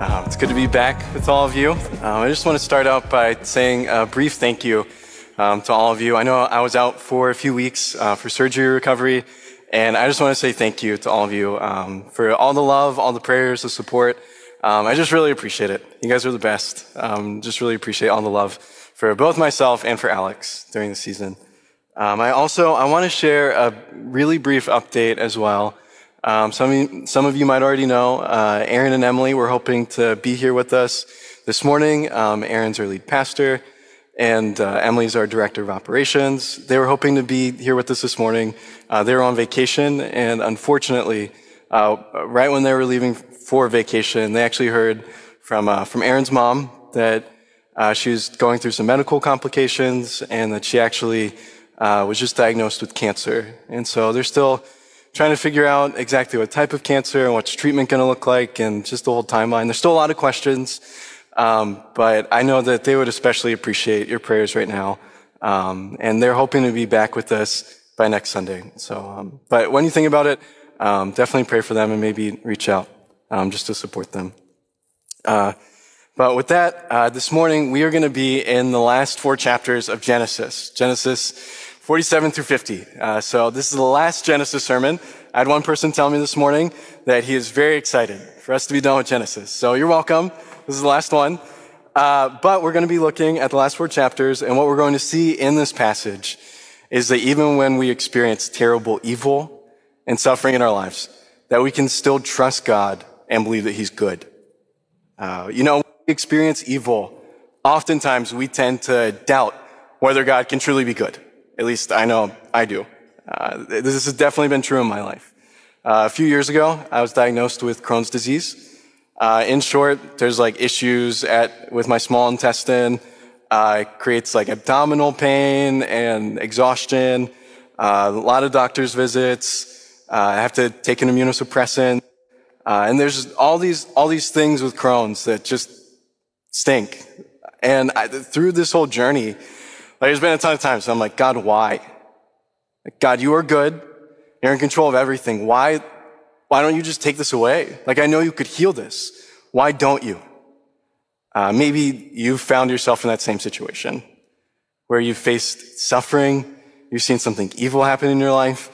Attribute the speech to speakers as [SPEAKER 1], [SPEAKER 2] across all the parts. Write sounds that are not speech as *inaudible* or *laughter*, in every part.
[SPEAKER 1] Uh, it's good to be back with all of you. Uh, I just want to start out by saying a brief thank you um, to all of you. I know I was out for a few weeks uh, for surgery recovery, and I just want to say thank you to all of you um, for all the love, all the prayers, the support. Um, I just really appreciate it. You guys are the best. Um, just really appreciate all the love for both myself and for Alex during the season. Um, I also I want to share a really brief update as well. Um, some, of you, some of you might already know, uh, Aaron and Emily were hoping to be here with us this morning. Um, Aaron's our lead pastor, and uh, Emily's our director of operations. They were hoping to be here with us this morning. Uh, they were on vacation, and unfortunately, uh, right when they were leaving for vacation, they actually heard from, uh, from Aaron's mom that uh, she was going through some medical complications and that she actually was just diagnosed with cancer. And so they're still trying to figure out exactly what type of cancer and what's treatment going to look like and just the whole timeline. There's still a lot of questions, um, but I know that they would especially appreciate your prayers right now. Um, and they're hoping to be back with us by next Sunday. So, um, but when you think about it, um, definitely pray for them and maybe reach out um, just to support them. Uh, but with that, uh, this morning we are going to be in the last four chapters of Genesis. Genesis 47 through 50. Uh, so this is the last Genesis sermon. I had one person tell me this morning that he is very excited for us to be done with Genesis. So you're welcome. This is the last one. Uh, but we're going to be looking at the last four chapters, and what we're going to see in this passage is that even when we experience terrible evil and suffering in our lives, that we can still trust God and believe that He's good. Uh, you know, when we experience evil, oftentimes we tend to doubt whether God can truly be good. At least I know I do. Uh, this has definitely been true in my life. Uh, a few years ago, I was diagnosed with Crohn's disease. Uh, in short, there's like issues at, with my small intestine. Uh, it creates like abdominal pain and exhaustion. Uh, a lot of doctor's visits. Uh, I have to take an immunosuppressant. and there's all these, all these things with Crohn's that just stink. And I, through this whole journey, like, there's been a ton of times I'm like, God, why? Like, God, you are good. You're in control of everything. Why, why don't you just take this away? Like, I know you could heal this. Why don't you? Uh, maybe you've found yourself in that same situation where you've faced suffering, you've seen something evil happen in your life,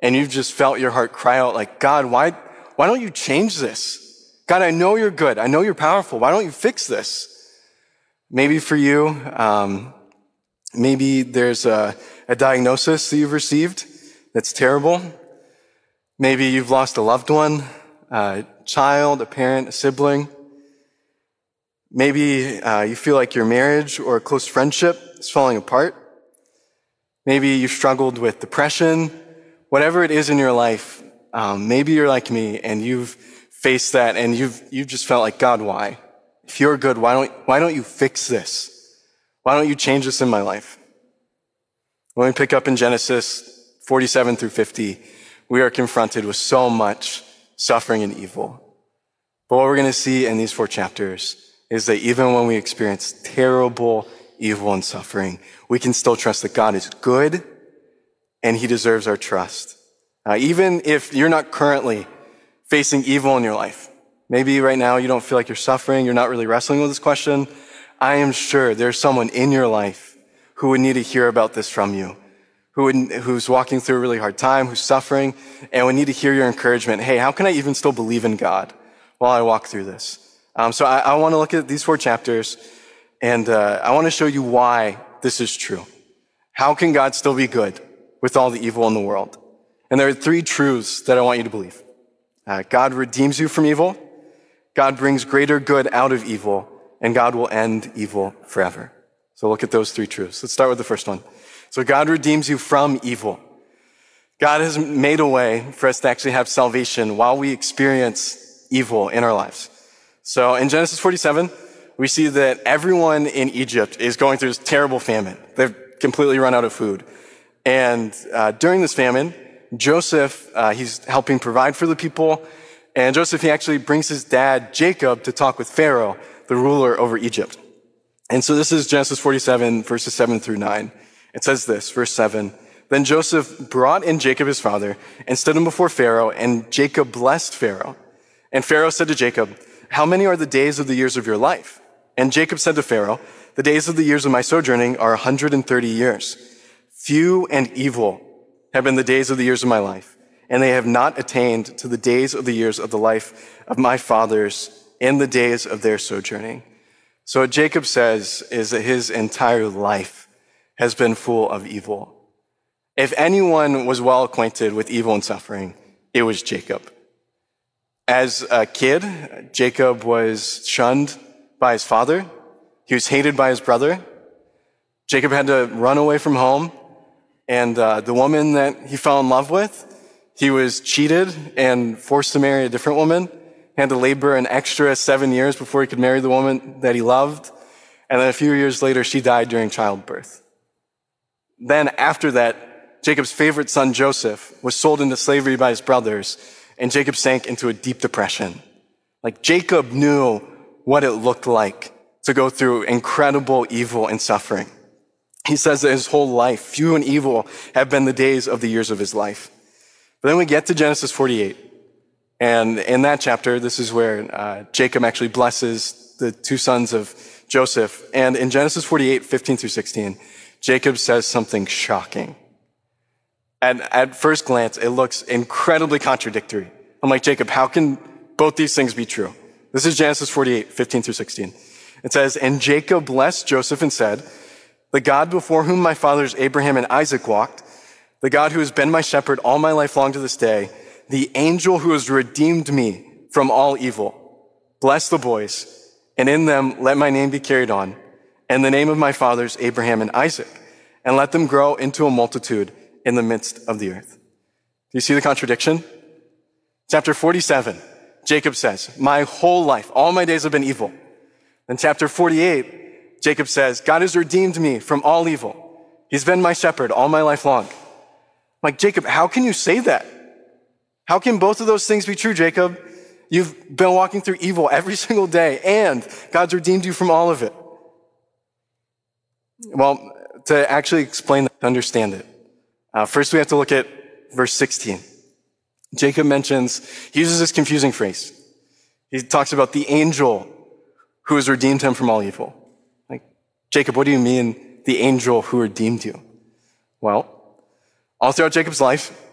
[SPEAKER 1] and you've just felt your heart cry out like, God, why, why don't you change this? God, I know you're good. I know you're powerful. Why don't you fix this? Maybe for you, um, Maybe there's a, a diagnosis that you've received that's terrible. Maybe you've lost a loved one, a child, a parent, a sibling. Maybe uh, you feel like your marriage or a close friendship is falling apart. Maybe you've struggled with depression. Whatever it is in your life, um, maybe you're like me and you've faced that and you've, you've just felt like, God, why? If you're good, why don't, why don't you fix this? Why don't you change this in my life? When we pick up in Genesis 47 through 50, we are confronted with so much suffering and evil. But what we're going to see in these four chapters is that even when we experience terrible evil and suffering, we can still trust that God is good and he deserves our trust. Uh, even if you're not currently facing evil in your life, maybe right now you don't feel like you're suffering, you're not really wrestling with this question, I am sure there's someone in your life who would need to hear about this from you, who would, who's walking through a really hard time, who's suffering, and would need to hear your encouragement. Hey, how can I even still believe in God while I walk through this? Um, so I, I want to look at these four chapters, and uh, I want to show you why this is true. How can God still be good with all the evil in the world? And there are three truths that I want you to believe. Uh, God redeems you from evil. God brings greater good out of evil and God will end evil forever. So look at those three truths. Let's start with the first one. So God redeems you from evil. God has made a way for us to actually have salvation while we experience evil in our lives. So in Genesis 47, we see that everyone in Egypt is going through this terrible famine. They've completely run out of food. And uh, during this famine, Joseph, uh, he's helping provide for the people. And Joseph, he actually brings his dad, Jacob, to talk with Pharaoh, the ruler over Egypt. And so this is Genesis 47, verses 7 through 9. It says this, verse 7. Then Joseph brought in Jacob his father and stood him before Pharaoh, and Jacob blessed Pharaoh. And Pharaoh said to Jacob, How many are the days of the years of your life? And Jacob said to Pharaoh, The days of the years of my sojourning are 130 years. Few and evil have been the days of the years of my life, and they have not attained to the days of the years of the life of my fathers in the days of their sojourning. So what Jacob says is that his entire life has been full of evil. If anyone was well acquainted with evil and suffering, it was Jacob. As a kid, Jacob was shunned by his father. He was hated by his brother. Jacob had to run away from home. And uh, the woman that he fell in love with, he was cheated and forced to marry a different woman. He had to labor an extra seven years before he could marry the woman that he loved. And then a few years later, she died during childbirth. Then after that, Jacob's favorite son, Joseph, was sold into slavery by his brothers, and Jacob sank into a deep depression. Like Jacob knew what it looked like to go through incredible evil and suffering. He says that his whole life, few and evil have been the days of the years of his life. But then we get to Genesis 48. And in that chapter, this is where uh, Jacob actually blesses the two sons of Joseph. And in Genesis 48, 15 through 16, Jacob says something shocking. And at first glance, it looks incredibly contradictory. I'm like, Jacob, how can both these things be true? This is Genesis 48, 15 through 16. It says, And Jacob blessed Joseph and said, The God before whom my fathers Abraham and Isaac walked, the God who has been my shepherd all my life long to this day, the angel who has redeemed me from all evil, bless the boys, and in them let my name be carried on, and the name of my fathers Abraham and Isaac, and let them grow into a multitude in the midst of the earth. Do you see the contradiction? Chapter 47. Jacob says, My whole life, all my days have been evil. In chapter 48, Jacob says, God has redeemed me from all evil. He's been my shepherd all my life long. like, Jacob, how can you say that? How can both of those things be true, Jacob? You've been walking through evil every *laughs* single day, and God's redeemed you from all of it. Well, to actually explain that, to understand it, uh, first we have to look at verse 16. Jacob mentions, he uses this confusing phrase. He talks about the angel who has redeemed him from all evil. Like, Jacob, what do you mean the angel who redeemed you? Well, all throughout Jacob's life,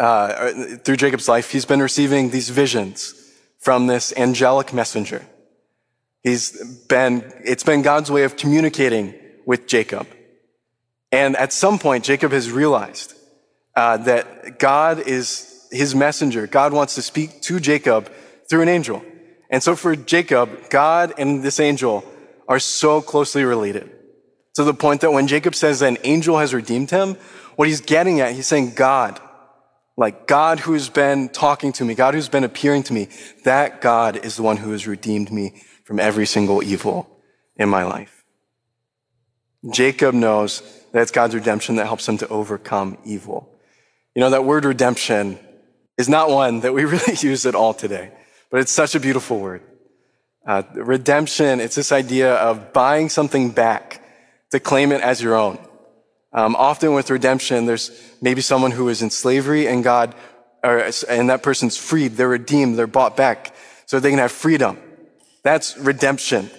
[SPEAKER 1] uh, through Jacob's life, he's been receiving these visions from this angelic messenger. He's been, it's been God's way of communicating with Jacob. And at some point, Jacob has realized uh, that God is his messenger. God wants to speak to Jacob through an angel. And so for Jacob, God and this angel are so closely related to the point that when Jacob says an angel has redeemed him, what he's getting at, he's saying, God, like God who's been talking to me, God who's been appearing to me, that God is the one who has redeemed me from every single evil in my life. Jacob knows that it's God's redemption that helps him to overcome evil. You know, that word redemption is not one that we *laughs* really use at all today, but it's such a beautiful word. Uh, redemption, it's this idea of buying something back to claim it as your own. Um, often with redemption, there's maybe someone who is in slavery and God, or, and that person's freed, they're redeemed, they're bought back so they can have freedom. That's redemption.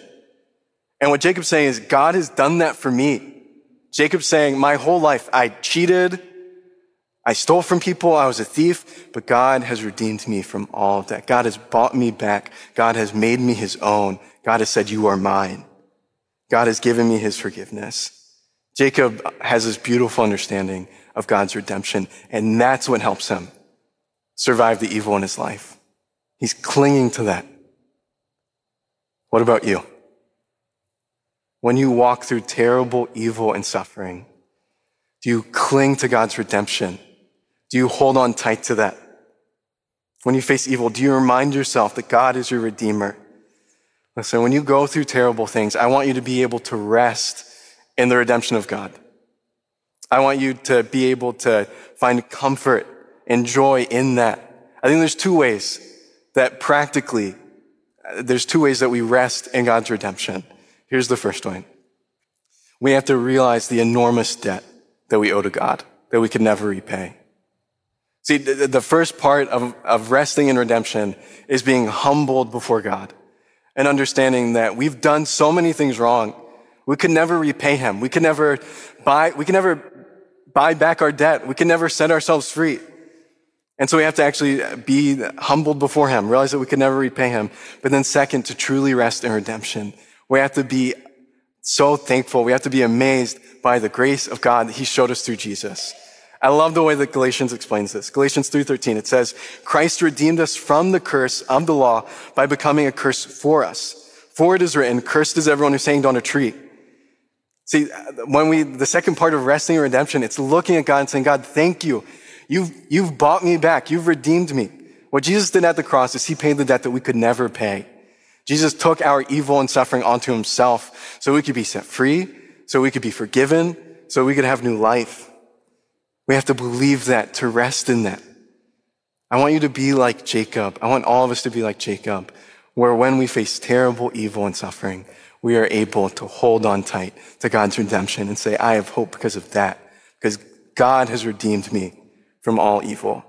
[SPEAKER 1] And what Jacob's saying is, God has done that for me. Jacob's saying, my whole life, I cheated, I stole from people. I was a thief, but God has redeemed me from all of that. God has bought me back. God has made me his own. God has said, you are mine. God has given me his forgiveness. Jacob has this beautiful understanding of God's redemption, and that's what helps him survive the evil in his life. He's clinging to that. What about you? When you walk through terrible evil and suffering, do you cling to God's redemption? Do you hold on tight to that? When you face evil, do you remind yourself that God is your Redeemer? Listen, when you go through terrible things, I want you to be able to rest in the redemption of God. I want you to be able to find comfort and joy in that. I think there's two ways that practically, there's two ways that we rest in God's redemption. Here's the first one. We have to realize the enormous debt that we owe to God that we could never repay. See, the first part of, of resting in redemption is being humbled before God and understanding that we've done so many things wrong. We could never repay him. We could never buy, we could never buy back our debt. We can never set ourselves free. And so we have to actually be humbled before him, realize that we can never repay him. But then second, to truly rest in redemption, we have to be so thankful. We have to be amazed by the grace of God that he showed us through Jesus. I love the way that Galatians explains this. Galatians 3:13 it says, "Christ redeemed us from the curse of the law by becoming a curse for us. For it is written, cursed is everyone who's hanged on a tree." See, uh, when we the second part of resting in redemption, it's looking at God and saying, "God, thank you. You've you've bought me back. You've redeemed me." What Jesus did at the cross is he paid the debt that we could never pay. Jesus took our evil and suffering onto himself so we could be set free, so we could be forgiven, so we could have new life. We have to believe that, to rest in that. I want you to be like Jacob. I want all of us to be like Jacob, where when we face terrible evil and suffering, we are able to hold on tight to God's redemption and say, I have hope because of that, because God has redeemed me from all evil.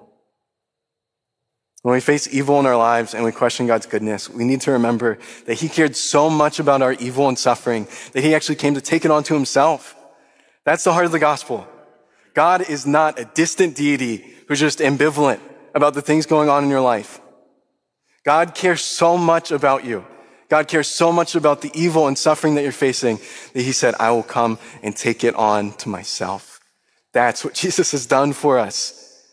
[SPEAKER 1] When we face evil in our lives and we question God's goodness, we need to remember that He cared so much about our evil and suffering that He actually came to take it onto Himself. That's the heart of the gospel. God is not a distant deity who's just ambivalent about the things going on in your life. God cares so much about you. God cares so much about the evil and suffering that you're facing that he said, I will come and take it on to myself. That's what *laughs* Jesus has done for us.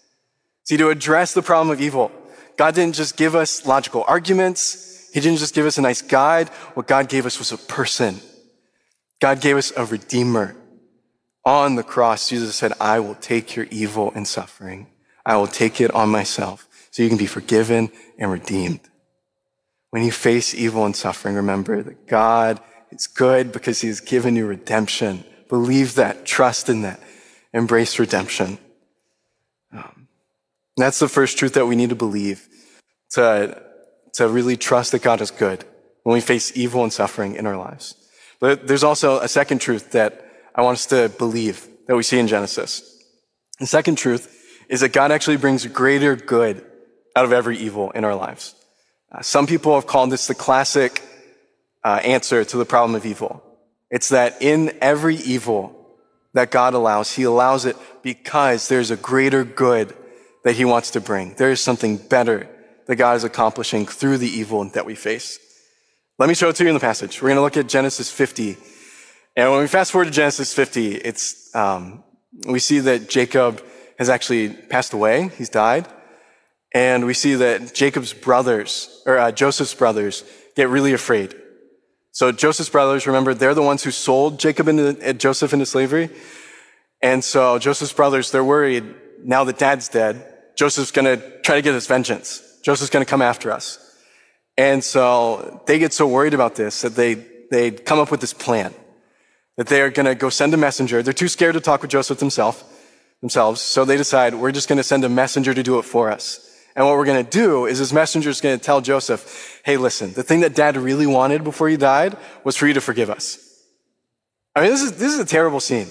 [SPEAKER 1] See, to address the problem of evil, God didn't just give us logical arguments. He didn't just give us a nice guide. What God gave us was a person. God gave us a redeemer. On the cross, Jesus said, I will take your evil and suffering. I will take it on myself so you can be forgiven and redeemed. When you face evil and suffering, remember that God is good because he has given you redemption. Believe that, trust in that, embrace redemption. Um, that's the first truth that we need to believe to, to really trust that God is good when we face evil and suffering in our lives. But there's also a second truth that I want us to believe that we see in Genesis. The second truth is that God actually brings greater good out of every evil in our lives. Uh, some people have called this the classic uh, answer to the problem of evil. It's that in every evil that God allows, He allows it because there's a greater good that He wants to bring. There is something better that God is accomplishing through the evil that we face. Let me show it to you in the passage. We're going to look at Genesis 50. And when we fast forward to Genesis 50, it's, um, we see that Jacob has actually passed away. He's died. And we see that Jacob's brothers, or uh, Joseph's brothers, get really afraid. So Joseph's brothers, remember, they're the ones who sold Jacob into, uh, Joseph into slavery. And so Joseph's brothers, they're worried now that dad's dead, Joseph's going to try to get his vengeance. Joseph's going to come after us. And so they get so worried about this that they, they come up with this plan that they are going to go send a messenger. They're too scared to talk with Joseph himself, themselves. So they decide we're just going to send a messenger to do it for us. And what we're going to do is this messenger is going to tell Joseph, hey, listen, the thing that dad really wanted before he died was for you to forgive us. I mean, this is, this is a terrible scene.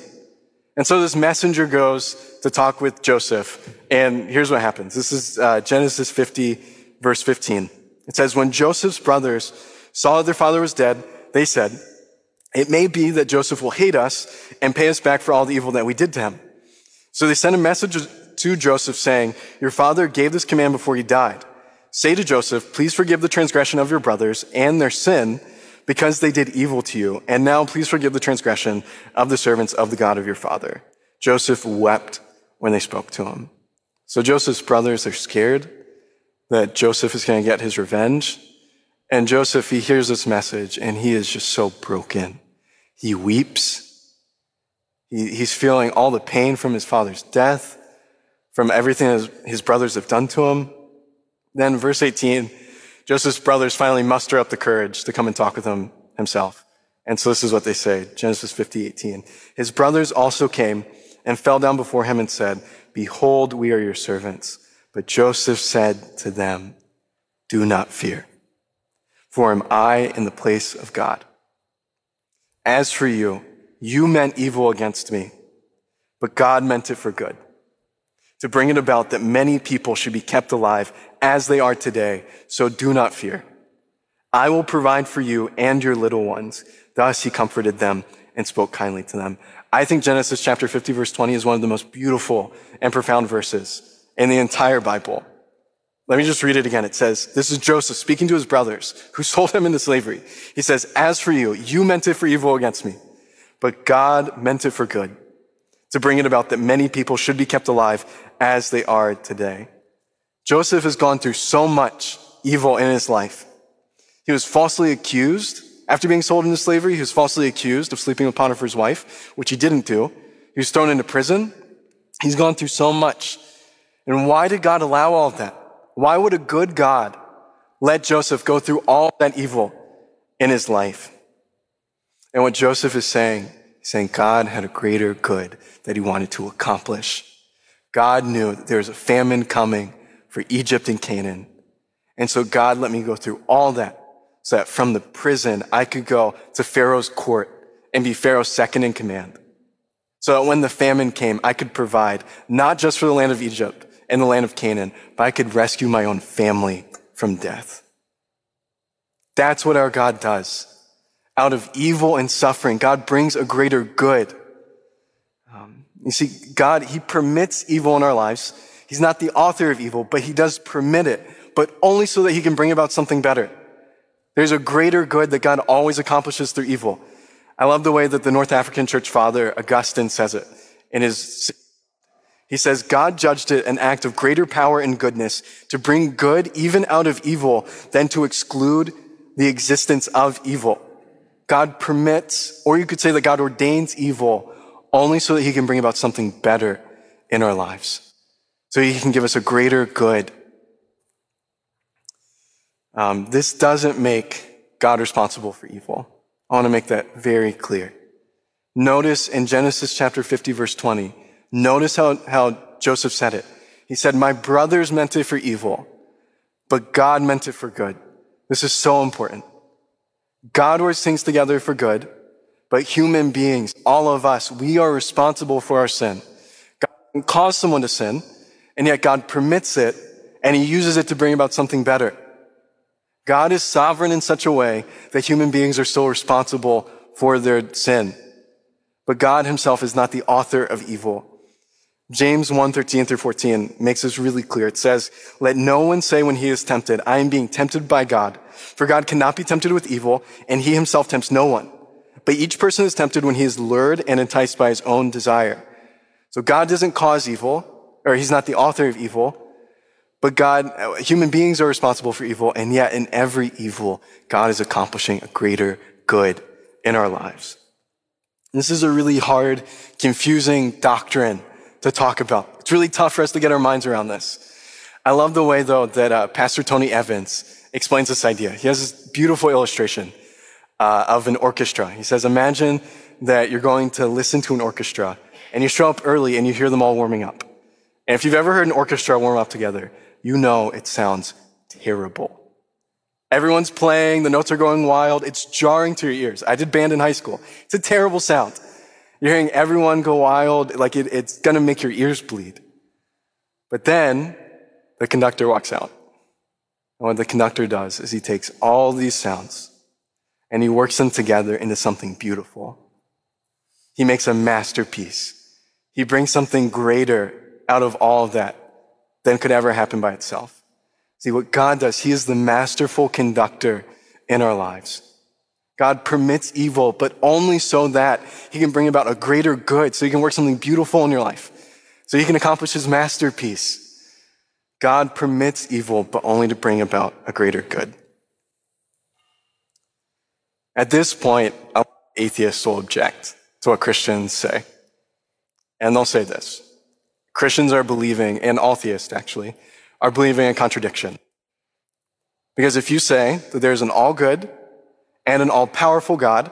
[SPEAKER 1] And so this messenger goes to talk with Joseph. And here's what happens. This is uh, Genesis 50, verse 15. It says, when Joseph's brothers saw that their father was dead, they said, it may be that Joseph will hate us and pay us back for all the evil that we did to him. So they sent a message to Joseph saying, Your father gave this command before he died. Say to Joseph, Please forgive the transgression of your brothers and their sin because they did evil to you. And now please forgive the transgression of the servants of the God of your father. Joseph wept when they spoke to him. So Joseph's brothers are scared that Joseph is going to get his revenge. And Joseph, he hears this message and he is just so broken. He weeps. He, he's feeling all the pain from his father's death, from everything his, his brothers have done to him. Then, verse 18, Joseph's brothers finally muster up the courage to come and talk with him himself. And so this is what they say, Genesis 50, 18. His brothers also came and fell down before him and said, Behold, we are your servants. But Joseph said to them, Do not fear, for am I in the place of God. As for you, you meant evil against me, but God meant it for good, to bring it about that many people should be kept alive as they are today. So do not fear. I will provide for you and your little ones. Thus he comforted them and spoke kindly to them. I think Genesis chapter 50 verse 20 is one of the most beautiful and profound verses in the entire Bible. Let me just read it again. It says, this is Joseph speaking to his brothers who *laughs* sold him into slavery. He says, as for you, you meant it for evil against me, but God meant it for good to bring it about that many people should be kept alive as they are today. Joseph has gone through so much evil in his life. He was falsely accused after being sold into slavery, he was falsely accused of sleeping with Potiphar's wife, which he didn't do. He was thrown into prison. He's gone through so much. And why did God allow all that? Why would a good God let Joseph go through all that evil in his life? And what Joseph is saying, saying God had a greater good that he wanted to accomplish. God knew that there was a famine coming for Egypt and Canaan. And so God let me go through all that so that from the prison, I could go to Pharaoh's court and be Pharaoh's second in command. So that when the famine came, I could provide not just for the land of Egypt and the land of Canaan, but I could rescue my own family from death. That's what our God does. Out of evil and suffering, God brings a greater good. Um, you see, God, He permits evil in our lives. He's not the author of evil, but He does permit it, but only so that He can bring about something better. There's a greater good that God always accomplishes through evil. I love the way that the North African church father Augustine says it in his he says, God judged it an act of greater power and goodness to bring good even out of evil than to exclude the existence of evil. God permits, or you could say that God ordains evil only so that he can bring about something better in our lives. So he can give us a greater good um, this doesn't make God responsible for evil. I want to make that very clear. Notice in Genesis chapter 50, verse 20, notice how, how Joseph said it. He said, My brothers meant it for evil, but God meant it for good. This is so important. God works things together for good, but human beings, all of us, we are responsible for our sin. God can cause someone to sin, and yet God permits it, and He uses it to bring about something better. God is sovereign in such a way that human beings are still responsible for their sin. But God himself is not the author of evil. James 1, 13 through 14 makes this really clear. It says, Let no one say when he is tempted, I am being tempted by God. For God cannot be tempted with evil, and he himself tempts no one. But each person is tempted when he is lured and enticed by his own desire. So God doesn't cause evil, or he's not the author of evil. But God, uh, human beings are responsible for evil, and yet in every evil, God is accomplishing a greater good in our lives. This is a really hard, confusing doctrine to talk about. It's really tough for us to get our minds around this. I love the way, though, that uh, Pastor Tony Evans explains this idea. He has this beautiful illustration uh, of an orchestra. He says, Imagine that you're going to listen to an orchestra, and you show up early and you hear them all warming up. And if you've ever heard an orchestra warm up together, you know it sounds terrible. Everyone's playing, the notes are going wild, it's jarring to your ears. I did band in high school. It's a terrible sound. You're hearing everyone go wild, like it, it's gonna make your ears bleed. But then the conductor walks out. And what the conductor does is he takes all these sounds and he works them together into something beautiful. He makes a masterpiece. He brings something greater out of all of that than could ever happen by itself. See, what God does, He is the masterful conductor in our lives. God permits evil, but only so that He can bring about a greater good, so He can work something beautiful in your life, so He can accomplish His masterpiece. God permits evil, but only to bring about a greater good. At this point, atheists will object to what Christians say. And they'll say this Christians are believing, and all theists actually, are believing a contradiction. Because if you say that there's an all good and an all powerful God,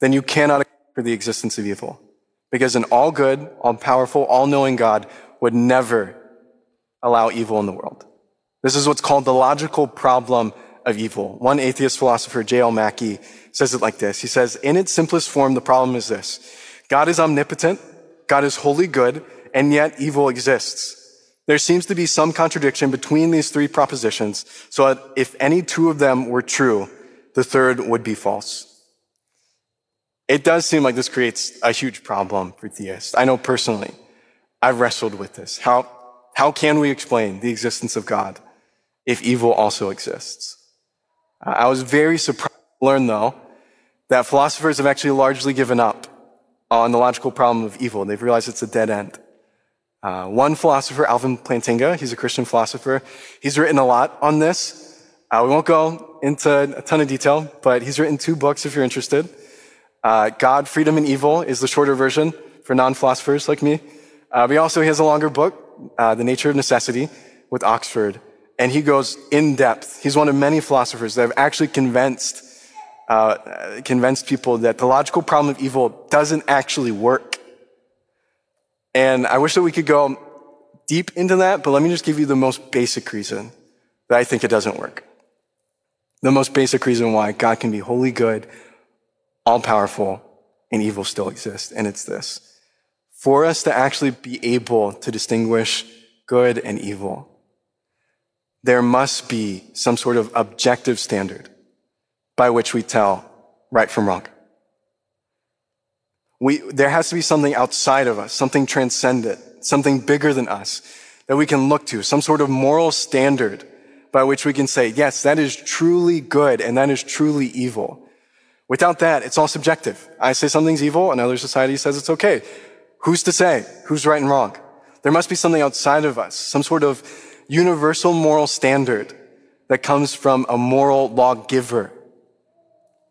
[SPEAKER 1] then you cannot account for the existence of evil. Because an all good, all powerful, all knowing God would never allow evil in the world. This is what's called the logical problem of evil. One atheist philosopher, J.L. Mackie, says it like this. He says, in its simplest form, the problem is this. God is omnipotent, God is wholly good, and yet evil exists. There seems to be some contradiction between these three propositions, so if any two of them were true, the third would be false. It does seem like this creates a huge problem for theists. I know personally, I've wrestled with this. How, how can we explain the existence of God if evil also exists? I was very surprised to learn, though, that philosophers have actually largely given up on the logical problem of evil. They've realized it's a dead end. Uh, one philosopher, Alvin Plantinga, he's a Christian philosopher, he's written a lot on this. Uh, we won't go into a ton of detail, but he's written two books if you're interested. Uh, God, Freedom, and Evil is the shorter version for non philosophers like me. Uh, but he also has a longer book, uh, The Nature of Necessity, with Oxford. And he goes in depth. He's one of many philosophers that have actually convinced uh, convinced people that the logical problem of evil doesn't actually work. And I wish that we could go deep into that, but let me just give you the most basic reason that I think it doesn't work. The most basic reason why God can be wholly good, all powerful, and evil still exists. And it's this. For us to actually be able to distinguish good and evil, there must be some sort of objective standard by which we tell right from wrong. We, there has to be something outside of us, something transcendent, something bigger than us that we can look to, some sort of moral standard by which we can say, yes, that is truly good and that is truly evil. Without that, it's all subjective. I say something's evil, another society says it's okay. Who's to say who's right and wrong? There must be something outside of us, some sort of universal moral standard that comes from a moral lawgiver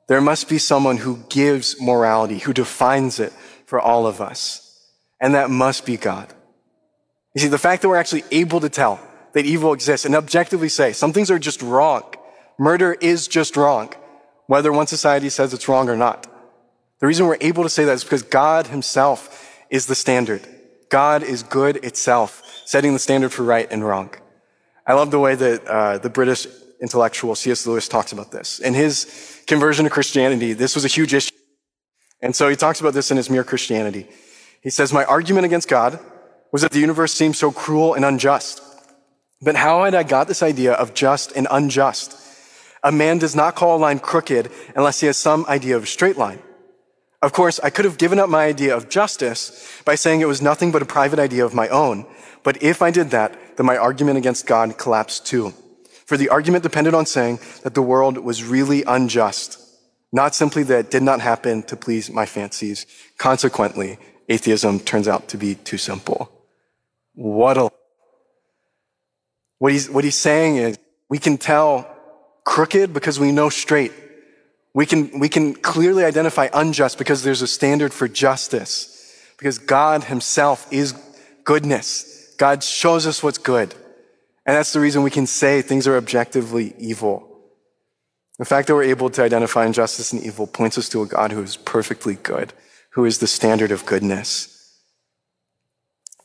[SPEAKER 1] there must be someone who gives morality, who defines it for all of us. And that must be God. You see, the fact that we're actually able to tell that evil exists and objectively say some things are just wrong. Murder is just wrong, whether one society says it's wrong or not. The reason we're able to say that is because God himself is the standard. God is good itself, setting the standard for right and wrong. I love the way that uh, the British intellectual C.S. Lewis talks about this. In his conversion to Christianity, this was a huge issue. And so he talks about this in his Mere Christianity. He says, My argument against God was that the universe seemed so cruel and unjust. But how had I got this idea of just and unjust? A man does not call a line crooked unless he has some idea of a straight line. Of course, I could have given up my idea of justice by saying it was nothing but a private idea of my own. But if I did that, then my argument against God collapsed too. For the argument depended on saying that the world was really unjust, not simply that it did not happen to please my fancies. Consequently, atheism turns out to be too simple. What a what he's, what he's saying is we can tell crooked because we know straight. We can, we can clearly identify unjust because there's a standard for justice. Because God himself is goodness. God shows us what's good. And that's the reason we can say things are objectively evil. The fact that we're able to identify injustice and evil points us to a God who is perfectly good, who is the standard of goodness.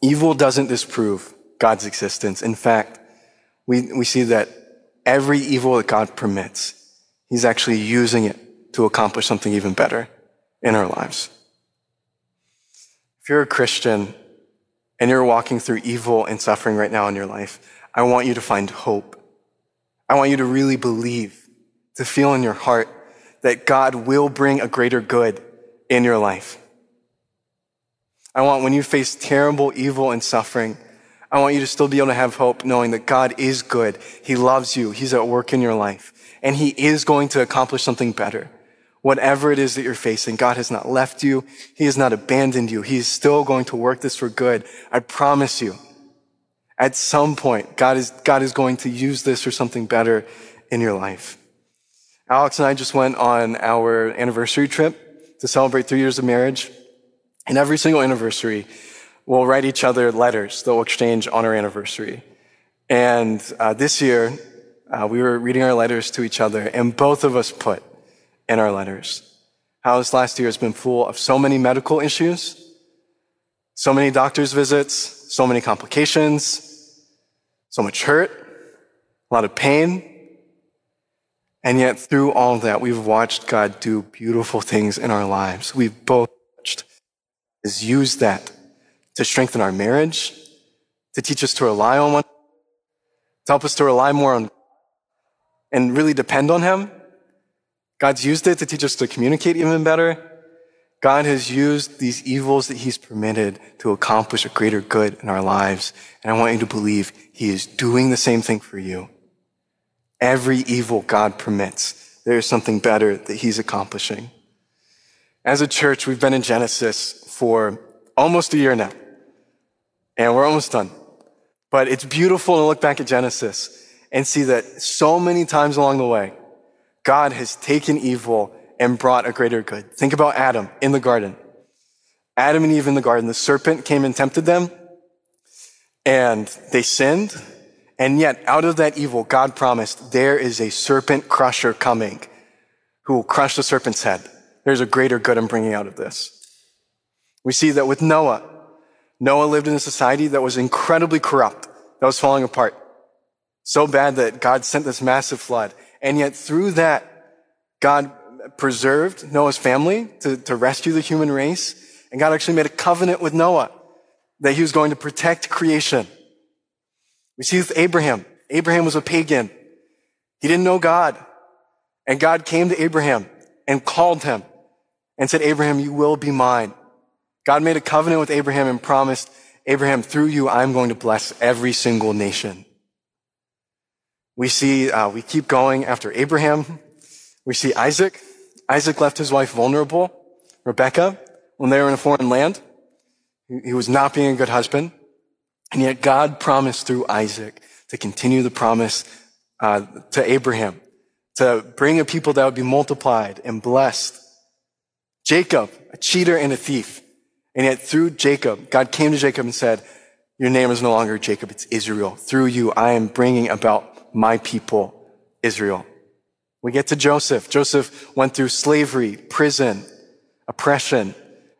[SPEAKER 1] Evil doesn't disprove God's existence. In fact, we, we see that every evil that God permits, He's actually using it to accomplish something even better in our lives. If you're a Christian and you're walking through evil and suffering right now in your life, I want you to find hope. I want you to really believe, to feel in your heart that God will bring a greater good in your life. I want when you face terrible evil and suffering, I want you to still be able to have hope knowing that God is good. He loves you. He's at work in your life and he is going to accomplish something better. Whatever it is that you're facing, God has not left you. He has not abandoned you. He is still going to work this for good. I promise you. At some point, God is, God is going to use this for something better in your life. Alex and I just went on our anniversary trip to celebrate three years of marriage. And every single anniversary, we'll write each other letters that we'll exchange on our anniversary. And uh, this year, uh, we were reading our letters to each other, and both of us put in our letters how this last year has been full of so many medical issues, so many doctor's visits, so many complications, so much hurt, a lot of pain. And yet, through all that, we've watched God do beautiful things in our lives. We've both watched is use that to strengthen our marriage, to teach us to rely on one, to help us to rely more on and really depend on Him. God's used it to teach us to communicate even better. God has used these evils that He's permitted to accomplish a greater good in our lives. And I want you to believe He is doing the same thing for you. Every evil God permits, there is something better that He's accomplishing. As a church, we've been in Genesis for almost a year now, and we're almost done. But it's beautiful to look back at Genesis and see that so many times along the way, God has taken evil and brought a greater good. Think about Adam in the garden. Adam and Eve in the garden, the serpent came and tempted them, and they sinned. And yet, out of that evil, God promised there is a serpent crusher coming who will crush the serpent's head. There's a greater good I'm bringing out of this. We see that with Noah. Noah lived in a society that was incredibly corrupt, that was falling apart. So bad that God sent this massive flood. And yet through that, God preserved Noah's family to, to rescue the human race. And God actually made a covenant with Noah that he was going to protect creation. We see with Abraham. Abraham was a pagan. He didn't know God. And God came to Abraham and called him and said, Abraham, you will be mine. God made a covenant with Abraham and promised, Abraham, through you, I'm going to bless every single nation. We see, uh, we keep going after Abraham. We see Isaac. Isaac left his wife vulnerable, Rebecca, when they were in a foreign land. He was not being a good husband. And yet God promised through Isaac to continue the promise uh, to Abraham, to bring a people that would be multiplied and blessed. Jacob, a cheater and a thief. And yet through Jacob, God came to Jacob and said, your name is no longer Jacob, it's Israel. Through you, I am bringing about my people, Israel. We get to Joseph. Joseph went through slavery, prison, oppression.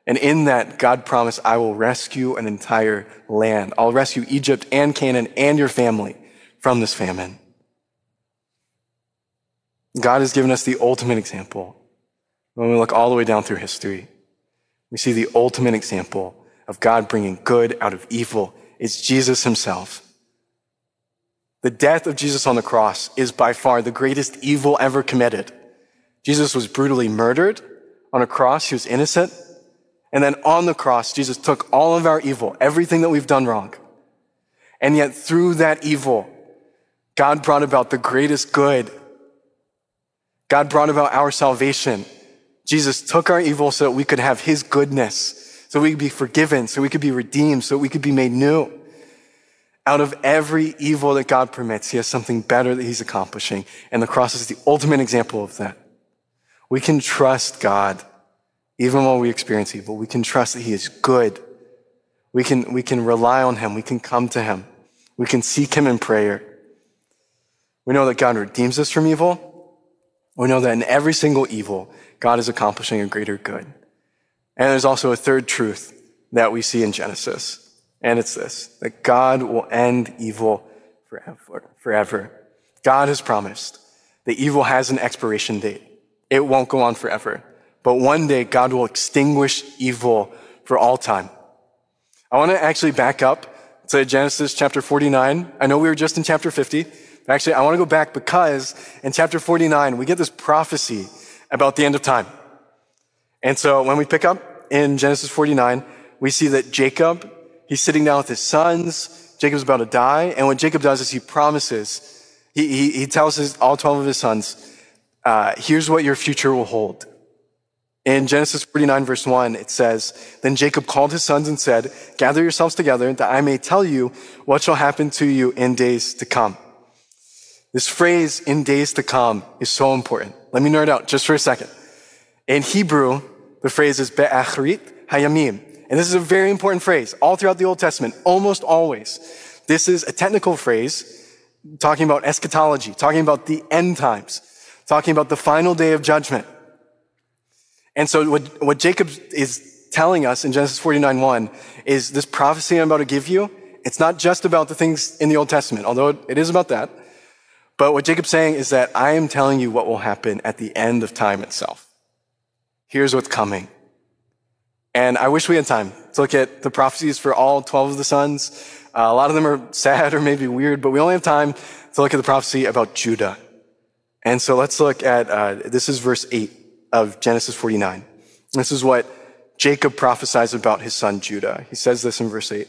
[SPEAKER 1] And in that, God promised, I will rescue an entire land. I'll rescue Egypt and Canaan and your family from this famine. God has given us the ultimate example when we look all the way down through history. We see the ultimate example of God bringing good out of evil is Jesus himself. The death of Jesus on the cross is by far the greatest evil ever committed. Jesus was brutally murdered on a cross. He was innocent. And then on the cross, Jesus took all of our evil, everything that we've done wrong. And yet through that evil, God brought about the greatest good. God brought about our salvation Jesus took our evil so that we could have his goodness, so we could be forgiven, so we could be redeemed, so we could be made new. Out of every evil that God permits, he has something better that he's accomplishing. And the cross is the ultimate example of that. We can trust God even while we experience evil. We can trust that he is good. We can, we can rely on him. We can come to him. We can seek him in prayer. We know that God redeems us from evil. We know that in every single evil, God is accomplishing a greater good. And there's also a third truth that we see in Genesis. And it's this, that God will end evil forever, forever. God has promised that evil has an expiration date. It won't go on forever. But one day God will extinguish evil for all time. I want to actually back up to Genesis chapter 49. I know we were just in chapter 50. But actually, I want to go back because in chapter 49, we get this prophecy about the end of time. And so when we pick up in Genesis 49, we see that Jacob, he's sitting down with his sons. Jacob's about to die. And what Jacob does is he promises, he, he, he tells his, all 12 of his sons, uh, here's what your future will hold. In Genesis 49 verse 1, it says, Then Jacob called his sons and said, Gather yourselves together that I may tell you what shall happen to you in days to come. This phrase, in days to come, is so important. Let me nerd out just for a second. In Hebrew, the phrase is be'achrit hayamim. And this is a very important phrase all throughout the Old Testament, almost always. This is a technical phrase talking about eschatology, talking about the end times, talking about the final day of judgment. And so what, what Jacob is telling us in Genesis 49 1 is this prophecy I'm about to give you. It's not just about the things in the Old Testament, although it is about that. But what Jacob's saying is that I am telling you what will happen at the end of time itself. Here's what's coming. And I wish we had time to look at the prophecies for all 12 of the sons. Uh, a lot of them are *laughs* sad or maybe weird, but we only have time to look at the prophecy about Judah. And so let's look at, uh, this is verse 8 of Genesis 49. This is what Jacob prophesies about his son Judah. He says this in verse 8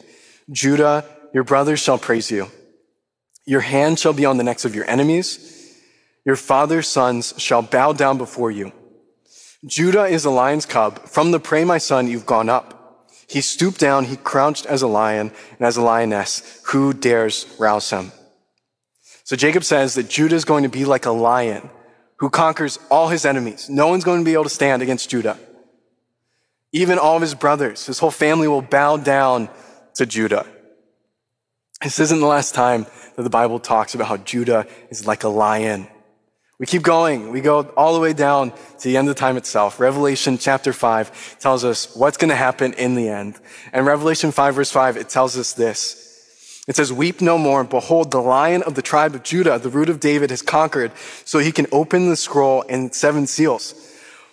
[SPEAKER 1] Judah, your brothers shall praise you. Your hand shall be on the necks of your enemies. Your father's sons shall bow down before you. Judah is a lion's cub. From the prey, my son, you've gone up. He stooped down, he crouched as a lion and as a lioness. Who dares rouse him? So Jacob says that Judah is going to be like a lion who conquers all his enemies. No one's going to be able to stand against Judah. Even all of his brothers, his whole family will bow down to Judah. This isn't the last time that the Bible talks about how Judah is like a lion. We keep going. We go all the way down to the end of time itself. Revelation chapter 5 tells us what's going to happen in the end. And Revelation 5 verse 5, it tells us this. It says, Weep no more. Behold, the lion of the tribe of Judah, the root of David, has conquered, so he can open the scroll and seven seals.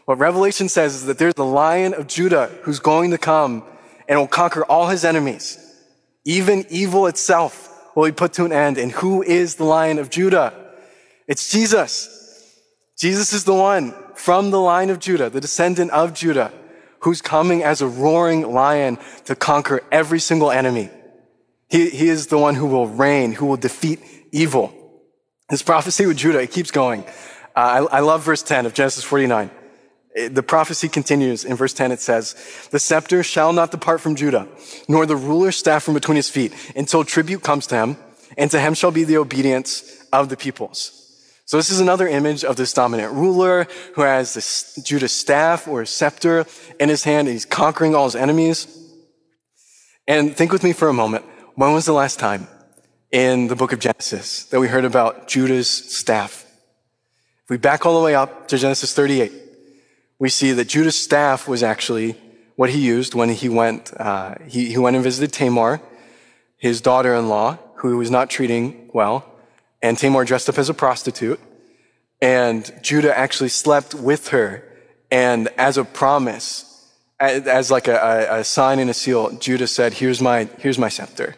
[SPEAKER 1] What Revelation says is that there's the lion of Judah who's going to come and will conquer all his enemies. Even evil itself will be put to an end. And who is the lion of Judah? It's Jesus. Jesus is the one from the line of Judah, the descendant of Judah, who's coming as a roaring lion to conquer every single enemy. He, he is the one who will reign, who will defeat evil. This prophecy with Judah, it keeps going. Uh, I, I love verse 10 of Genesis 49 the prophecy continues. In verse 10 it says the scepter shall not depart from judah nor the ruler's staff from between his feet until tribute comes to him and to him shall be the obedience of the peoples. So this is another image of this dominant ruler who has this judah's staff or scepter in his hand and he's conquering all his enemies. And think with me for a moment. When was the last time in the book of genesis that we heard about judah's staff? If we back all the way up to genesis 38 we see that Judah's staff was actually what he used when he went, uh, he, he went and visited Tamar, his daughter-in-law, who he was not treating well, and Tamar dressed up as a prostitute, and Judah actually slept with her, and as a promise, as, like a, a sign and a seal, Judah said, here's my, here's my scepter.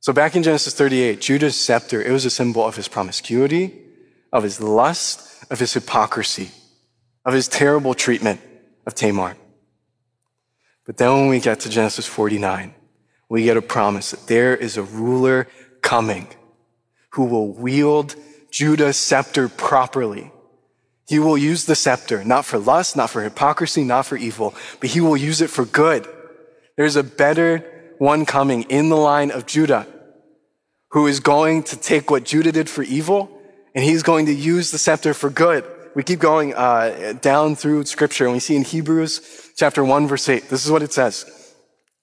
[SPEAKER 1] So back in Genesis 38, Judah's scepter, it was a symbol of his promiscuity, of his lust, of his hypocrisy of his terrible treatment of Tamar. But then when we get to Genesis 49, we get a promise that there is a ruler coming who will wield Judah's scepter properly. He will use the scepter, not for lust, not for hypocrisy, not for evil, but he will use it for good. There's a better one coming in the line of Judah who is going to take what Judah did for evil and he's going to use the scepter for good we keep going uh, down through scripture and we see in Hebrews chapter 1 verse 8, this is what it says.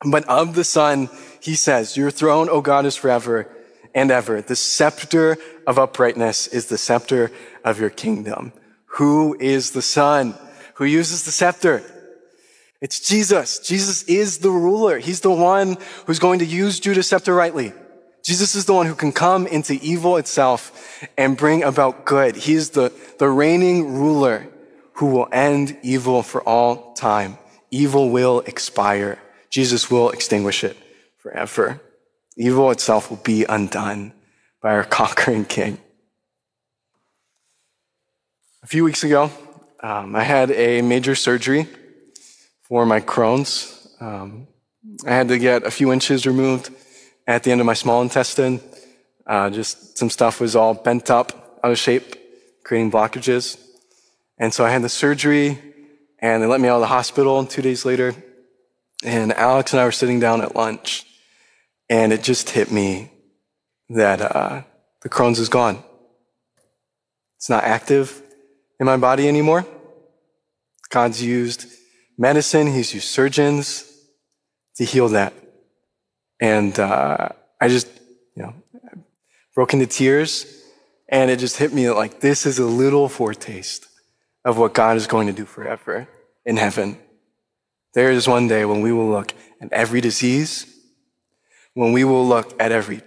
[SPEAKER 1] But of the Son, he says, your throne, O God, is forever and ever. The scepter of uprightness is the scepter of your kingdom. Who is the Son? Who uses the scepter? It's Jesus. Jesus is the ruler. He's the one who's going to use Judah's scepter rightly. Jesus is the one who can come into evil itself and bring about good. He's the, the reigning ruler who will end evil for all time. Evil will expire. Jesus will extinguish it forever. Evil itself will be undone by our *laughs* conquering king. A few weeks ago, um, I had a major surgery for my Crohn's. Um, I had to get a few inches removed at the end of my small intestine. Uh, just some stuff was all bent up, out of shape, creating blockages. And so I had the surgery, and they let me out of the hospital two days later. And Alex and I were sitting down at lunch, and it just hit me that uh, the Crohn's is gone. It's not active in my body anymore. God's used medicine, He's used surgeons to heal that. And uh, I just, you know, broke into tears, and it just hit me like this is a little foretaste of what God is going to do forever in heaven. There is one day when we will look at every disease, when we will look at every,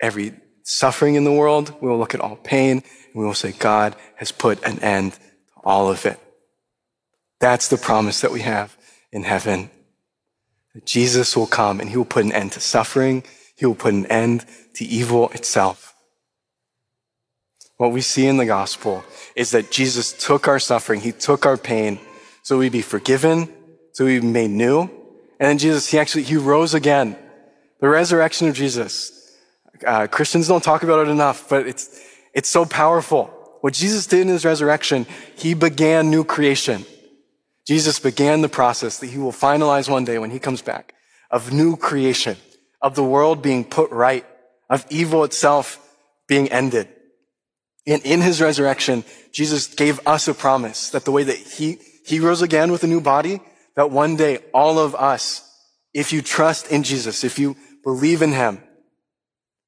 [SPEAKER 1] every suffering in the world, we will look at all pain, and we will say, God has put an end to all of it. That's the promise that we have in heaven. Jesus will come and he will put an end to suffering. He will put an end to evil itself. What we see in the gospel is that Jesus took our suffering. He took our pain so we'd be forgiven, so we'd be made new. And then Jesus, he actually, he rose again. The resurrection of Jesus. Uh, Christians don't talk about it enough, but it's, it's so powerful. What Jesus did in his resurrection, he began new creation. Jesus began the process that he will finalize one day when he comes back of new creation, of the world being put right, of evil itself being ended. And in his resurrection, Jesus gave us a promise that the way that he, he rose again with a new body, that one day all of us, if you trust in Jesus, if you believe in him,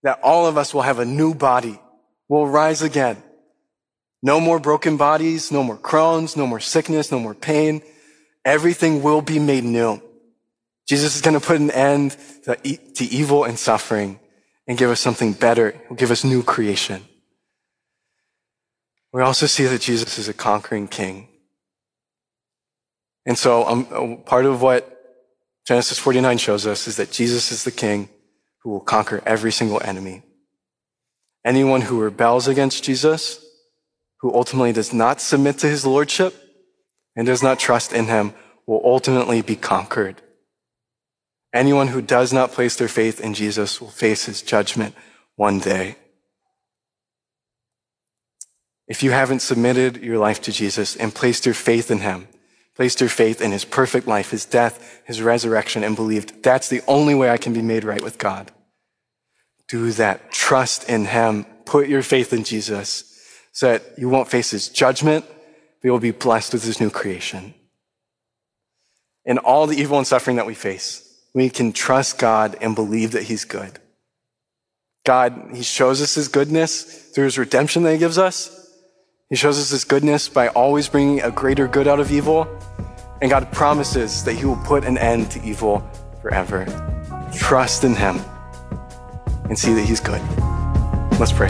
[SPEAKER 1] that all of us will have a new body, will rise again. No more broken bodies, no more Crohn's, no more sickness, no more pain. Everything will be made new. Jesus is going to put an end to, to evil and suffering and give us something better. He'll give us new creation. We also see that Jesus is a conquering king. And so um, part of what Genesis 49 shows us is that Jesus is the king who will conquer every single enemy. Anyone who rebels against Jesus, who ultimately does not submit to his lordship and does not trust in him, will ultimately be conquered. Anyone who does not place their faith in Jesus will face his judgment one day. If you haven't submitted your life to Jesus and placed your faith in him, placed your faith in his perfect life, his death, his resurrection, and believed that's the only way I can be made right with God, do that. Trust in him. Put your faith in Jesus so that you won't face his judgment, but you'll be blessed with his new creation. In all the evil and suffering that we face, we can trust God and believe that he's good. God, he shows us his goodness through his redemption that he gives us. He shows us his goodness by always bringing a greater good out of evil. And God promises that he will put an end to evil forever. Trust in him and see that he's good. Let's pray.